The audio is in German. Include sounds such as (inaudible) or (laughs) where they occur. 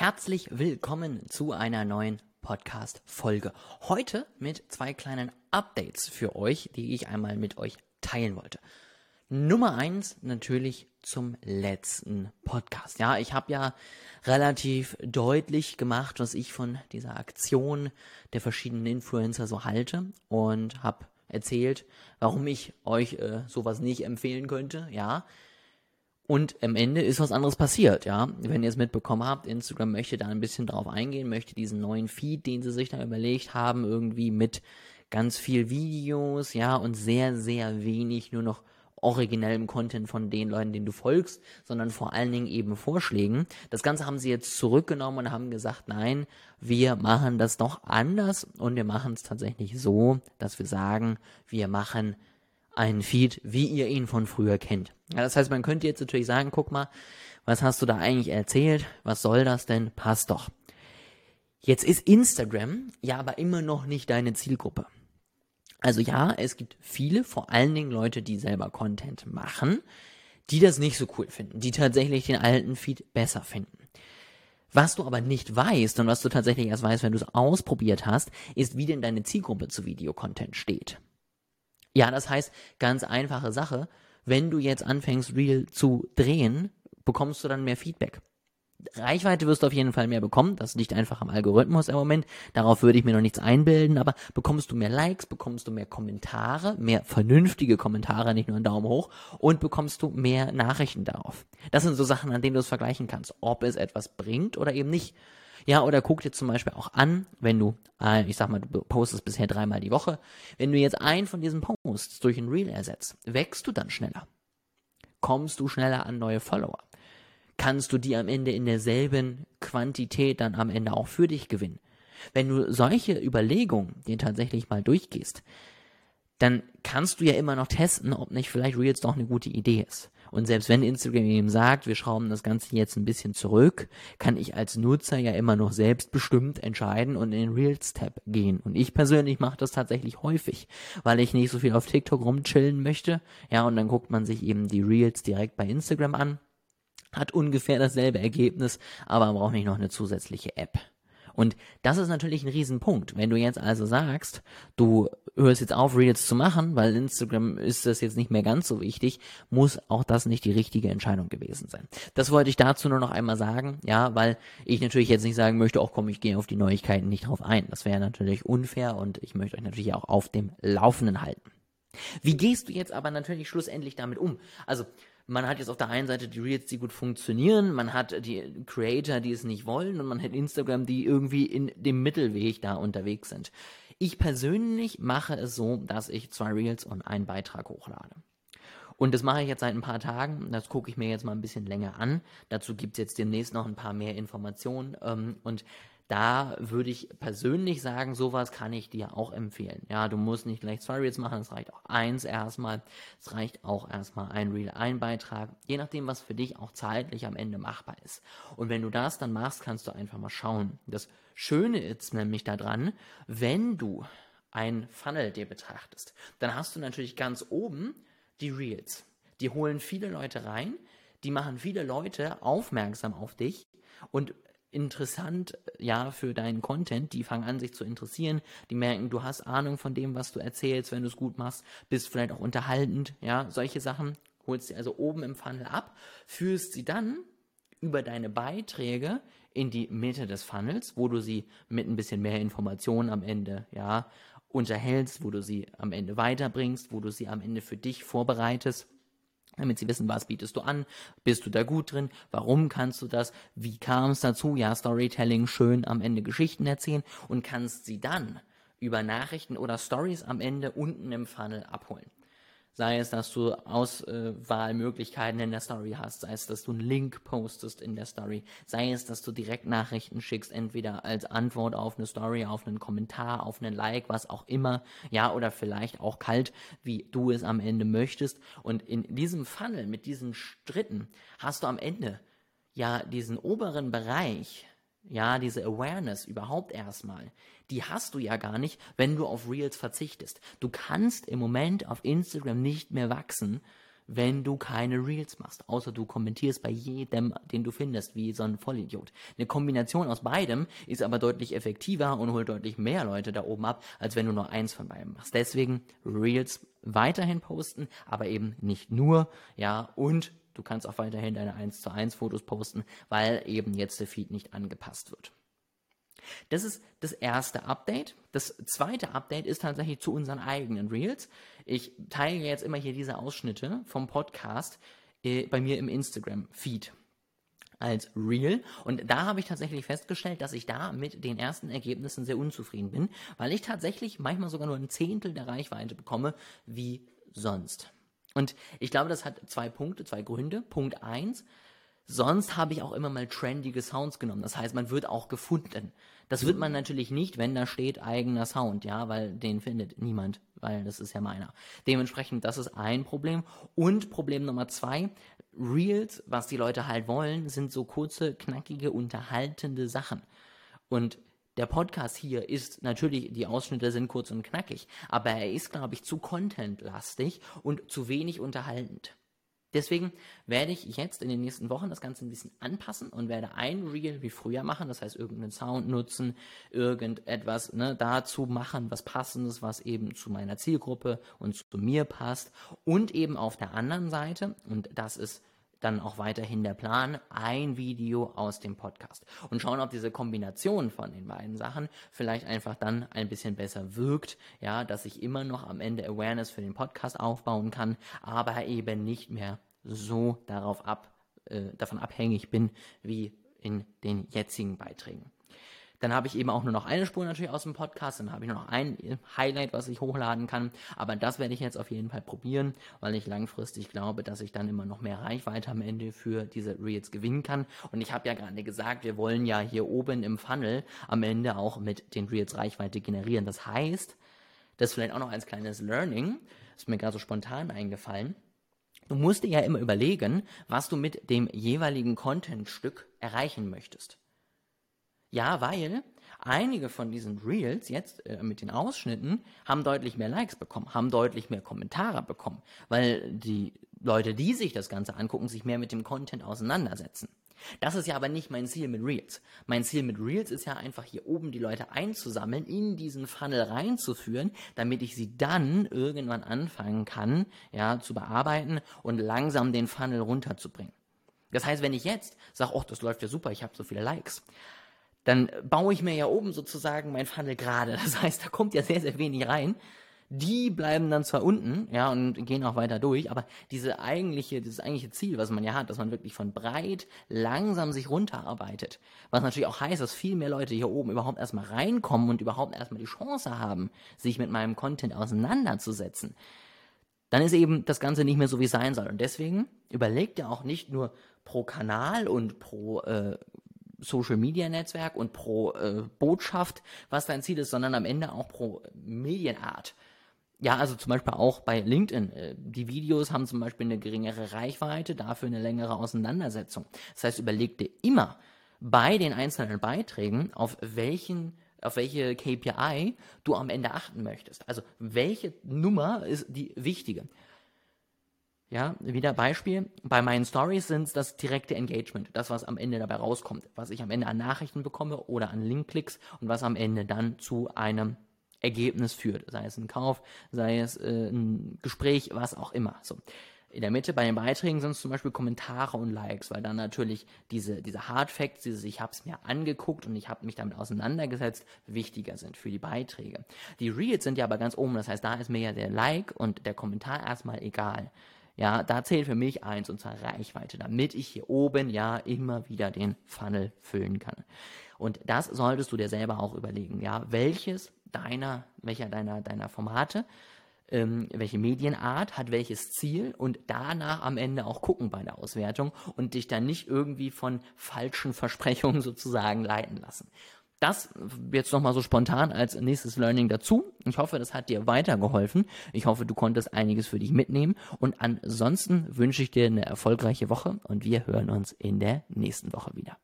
Herzlich willkommen zu einer neuen Podcast-Folge. Heute mit zwei kleinen Updates für euch, die ich einmal mit euch teilen wollte. Nummer eins natürlich zum letzten Podcast. Ja, ich habe ja relativ deutlich gemacht, was ich von dieser Aktion der verschiedenen Influencer so halte und habe erzählt, warum ich euch äh, sowas nicht empfehlen könnte. Ja, und am Ende ist was anderes passiert, ja. Wenn ihr es mitbekommen habt, Instagram möchte da ein bisschen drauf eingehen, möchte diesen neuen Feed, den sie sich da überlegt haben, irgendwie mit ganz viel Videos, ja, und sehr, sehr wenig nur noch originellem Content von den Leuten, denen du folgst, sondern vor allen Dingen eben Vorschlägen. Das Ganze haben sie jetzt zurückgenommen und haben gesagt, nein, wir machen das doch anders und wir machen es tatsächlich so, dass wir sagen, wir machen einen Feed, wie ihr ihn von früher kennt. Ja, das heißt, man könnte jetzt natürlich sagen, guck mal, was hast du da eigentlich erzählt? Was soll das denn? Passt doch. Jetzt ist Instagram ja aber immer noch nicht deine Zielgruppe. Also ja, es gibt viele, vor allen Dingen Leute, die selber Content machen, die das nicht so cool finden, die tatsächlich den alten Feed besser finden. Was du aber nicht weißt und was du tatsächlich erst weißt, wenn du es ausprobiert hast, ist, wie denn deine Zielgruppe zu Videocontent steht. Ja, das heißt, ganz einfache Sache, wenn du jetzt anfängst, Reel zu drehen, bekommst du dann mehr Feedback. Reichweite wirst du auf jeden Fall mehr bekommen. Das liegt einfach am Algorithmus im Moment. Darauf würde ich mir noch nichts einbilden. Aber bekommst du mehr Likes, bekommst du mehr Kommentare, mehr vernünftige Kommentare, nicht nur einen Daumen hoch, und bekommst du mehr Nachrichten darauf. Das sind so Sachen, an denen du es vergleichen kannst, ob es etwas bringt oder eben nicht. Ja, oder guck dir zum Beispiel auch an, wenn du, äh, ich sag mal, du postest bisher dreimal die Woche, wenn du jetzt einen von diesen Posts durch ein Reel ersetzt, wächst du dann schneller? Kommst du schneller an neue Follower? Kannst du die am Ende in derselben Quantität dann am Ende auch für dich gewinnen? Wenn du solche Überlegungen dir tatsächlich mal durchgehst, dann kannst du ja immer noch testen, ob nicht vielleicht Reels doch eine gute Idee ist. Und selbst wenn Instagram eben sagt, wir schrauben das Ganze jetzt ein bisschen zurück, kann ich als Nutzer ja immer noch selbstbestimmt entscheiden und in den Reels-Tab gehen. Und ich persönlich mache das tatsächlich häufig, weil ich nicht so viel auf TikTok rumchillen möchte. Ja, und dann guckt man sich eben die Reels direkt bei Instagram an. Hat ungefähr dasselbe Ergebnis, aber braucht nicht noch eine zusätzliche App. Und das ist natürlich ein Riesenpunkt. Wenn du jetzt also sagst, du hörst jetzt auf, Reels zu machen, weil Instagram ist das jetzt nicht mehr ganz so wichtig, muss auch das nicht die richtige Entscheidung gewesen sein. Das wollte ich dazu nur noch einmal sagen, ja, weil ich natürlich jetzt nicht sagen möchte, auch komm, ich gehe auf die Neuigkeiten nicht drauf ein. Das wäre natürlich unfair und ich möchte euch natürlich auch auf dem Laufenden halten. Wie gehst du jetzt aber natürlich schlussendlich damit um? Also, man hat jetzt auf der einen Seite die Reels, die gut funktionieren, man hat die Creator, die es nicht wollen und man hat Instagram, die irgendwie in dem Mittelweg da unterwegs sind. Ich persönlich mache es so, dass ich zwei Reels und einen Beitrag hochlade. Und das mache ich jetzt seit ein paar Tagen. Das gucke ich mir jetzt mal ein bisschen länger an. Dazu gibt es jetzt demnächst noch ein paar mehr Informationen. Ähm, und da würde ich persönlich sagen, sowas kann ich dir auch empfehlen. Ja, du musst nicht gleich zwei Reels machen, es reicht auch eins erstmal. Es reicht auch erstmal ein Reel, ein Beitrag, je nachdem, was für dich auch zeitlich am Ende machbar ist. Und wenn du das dann machst, kannst du einfach mal schauen. Das Schöne ist nämlich daran, wenn du ein Funnel dir betrachtest, dann hast du natürlich ganz oben die Reels. Die holen viele Leute rein, die machen viele Leute aufmerksam auf dich und interessant, ja, für deinen Content. Die fangen an, sich zu interessieren. Die merken, du hast Ahnung von dem, was du erzählst, wenn du es gut machst. Bist vielleicht auch unterhaltend, ja, solche Sachen. Holst sie also oben im Funnel ab, führst sie dann über deine Beiträge in die Mitte des Funnels, wo du sie mit ein bisschen mehr Informationen am Ende, ja, unterhältst, wo du sie am Ende weiterbringst, wo du sie am Ende für dich vorbereitest damit sie wissen, was bietest du an, bist du da gut drin, warum kannst du das, wie kam es dazu, ja, Storytelling, schön am Ende Geschichten erzählen und kannst sie dann über Nachrichten oder Stories am Ende unten im Funnel abholen. Sei es, dass du Auswahlmöglichkeiten in der Story hast, sei es, dass du einen Link postest in der Story, sei es, dass du direkt Nachrichten schickst, entweder als Antwort auf eine Story, auf einen Kommentar, auf einen Like, was auch immer, ja, oder vielleicht auch kalt, wie du es am Ende möchtest. Und in diesem Funnel, mit diesen Stritten, hast du am Ende ja diesen oberen Bereich, ja, diese Awareness überhaupt erstmal, die hast du ja gar nicht, wenn du auf Reels verzichtest. Du kannst im Moment auf Instagram nicht mehr wachsen, wenn du keine Reels machst, außer du kommentierst bei jedem, den du findest, wie so ein Vollidiot. Eine Kombination aus beidem ist aber deutlich effektiver und holt deutlich mehr Leute da oben ab, als wenn du nur eins von beiden machst. Deswegen Reels weiterhin posten, aber eben nicht nur, ja, und du kannst auch weiterhin deine 1 zu 1 Fotos posten, weil eben jetzt der Feed nicht angepasst wird. Das ist das erste Update. Das zweite Update ist tatsächlich zu unseren eigenen Reels. Ich teile jetzt immer hier diese Ausschnitte vom Podcast äh, bei mir im Instagram-Feed als Reel. Und da habe ich tatsächlich festgestellt, dass ich da mit den ersten Ergebnissen sehr unzufrieden bin, weil ich tatsächlich manchmal sogar nur ein Zehntel der Reichweite bekomme wie sonst. Und ich glaube, das hat zwei Punkte, zwei Gründe. Punkt eins, Sonst habe ich auch immer mal trendige Sounds genommen. Das heißt, man wird auch gefunden. Das wird man natürlich nicht, wenn da steht eigener Sound, ja, weil den findet niemand, weil das ist ja meiner. Dementsprechend, das ist ein Problem. Und Problem Nummer zwei, Reels, was die Leute halt wollen, sind so kurze, knackige, unterhaltende Sachen. Und der Podcast hier ist natürlich, die Ausschnitte sind kurz und knackig, aber er ist, glaube ich, zu contentlastig und zu wenig unterhaltend. Deswegen werde ich jetzt in den nächsten Wochen das Ganze ein bisschen anpassen und werde ein Reel wie früher machen, das heißt irgendeinen Sound nutzen, irgendetwas ne, dazu machen, was passendes, was eben zu meiner Zielgruppe und zu mir passt. Und eben auf der anderen Seite, und das ist dann auch weiterhin der Plan, ein Video aus dem Podcast. Und schauen, ob diese Kombination von den beiden Sachen vielleicht einfach dann ein bisschen besser wirkt, ja, dass ich immer noch am Ende Awareness für den Podcast aufbauen kann, aber eben nicht mehr so darauf ab, äh, davon abhängig bin, wie in den jetzigen Beiträgen. Dann habe ich eben auch nur noch eine Spur natürlich aus dem Podcast, dann habe ich nur noch ein Highlight, was ich hochladen kann. Aber das werde ich jetzt auf jeden Fall probieren, weil ich langfristig glaube, dass ich dann immer noch mehr Reichweite am Ende für diese Reels gewinnen kann. Und ich habe ja gerade gesagt, wir wollen ja hier oben im Funnel am Ende auch mit den Reels Reichweite generieren. Das heißt, das ist vielleicht auch noch als kleines Learning, ist mir gerade so spontan eingefallen. Du musst dir ja immer überlegen, was du mit dem jeweiligen Contentstück erreichen möchtest. Ja, weil einige von diesen Reels jetzt äh, mit den Ausschnitten haben deutlich mehr Likes bekommen, haben deutlich mehr Kommentare bekommen, weil die Leute, die sich das Ganze angucken, sich mehr mit dem Content auseinandersetzen. Das ist ja aber nicht mein Ziel mit Reels. Mein Ziel mit Reels ist ja einfach hier oben die Leute einzusammeln, in diesen Funnel reinzuführen, damit ich sie dann irgendwann anfangen kann, ja, zu bearbeiten und langsam den Funnel runterzubringen. Das heißt, wenn ich jetzt sage, oh, das läuft ja super, ich habe so viele Likes, dann baue ich mir ja oben sozusagen mein Funnel gerade. (laughs) Das heißt, da kommt ja sehr, sehr wenig rein. Die bleiben dann zwar unten, ja, und gehen auch weiter durch, aber diese eigentliche, dieses eigentliche Ziel, was man ja hat, dass man wirklich von breit langsam sich runterarbeitet, was natürlich auch heißt, dass viel mehr Leute hier oben überhaupt erstmal reinkommen und überhaupt erstmal die Chance haben, sich mit meinem Content auseinanderzusetzen, dann ist eben das Ganze nicht mehr so, wie es sein soll. Und deswegen überlegt ihr auch nicht nur pro Kanal und pro äh, Social Media Netzwerk und pro äh, Botschaft, was dein Ziel ist, sondern am Ende auch pro Medienart. Ja, also zum Beispiel auch bei LinkedIn. Äh, die Videos haben zum Beispiel eine geringere Reichweite, dafür eine längere Auseinandersetzung. Das heißt, überleg dir immer bei den einzelnen Beiträgen, auf welchen auf welche KPI du am Ende achten möchtest. Also welche Nummer ist die wichtige. Ja, wieder Beispiel. Bei meinen Stories sind es das direkte Engagement, das, was am Ende dabei rauskommt, was ich am Ende an Nachrichten bekomme oder an Linkklicks und was am Ende dann zu einem Ergebnis führt, sei es ein Kauf, sei es äh, ein Gespräch, was auch immer. So. In der Mitte bei den Beiträgen sind es zum Beispiel Kommentare und Likes, weil dann natürlich diese, diese Hard Facts, dieses ich habe es mir angeguckt und ich habe mich damit auseinandergesetzt, wichtiger sind für die Beiträge. Die Reels sind ja aber ganz oben, das heißt, da ist mir ja der Like und der Kommentar erstmal egal. Ja, da zählt für mich eins und zwar Reichweite, damit ich hier oben ja immer wieder den Funnel füllen kann. Und das solltest du dir selber auch überlegen, ja, welches deiner, welcher deiner, deiner Formate, ähm, welche Medienart hat welches Ziel und danach am Ende auch gucken bei der Auswertung und dich dann nicht irgendwie von falschen Versprechungen (laughs) sozusagen leiten lassen. Das jetzt nochmal so spontan als nächstes Learning dazu. Ich hoffe, das hat dir weitergeholfen. Ich hoffe, du konntest einiges für dich mitnehmen. Und ansonsten wünsche ich dir eine erfolgreiche Woche und wir hören uns in der nächsten Woche wieder.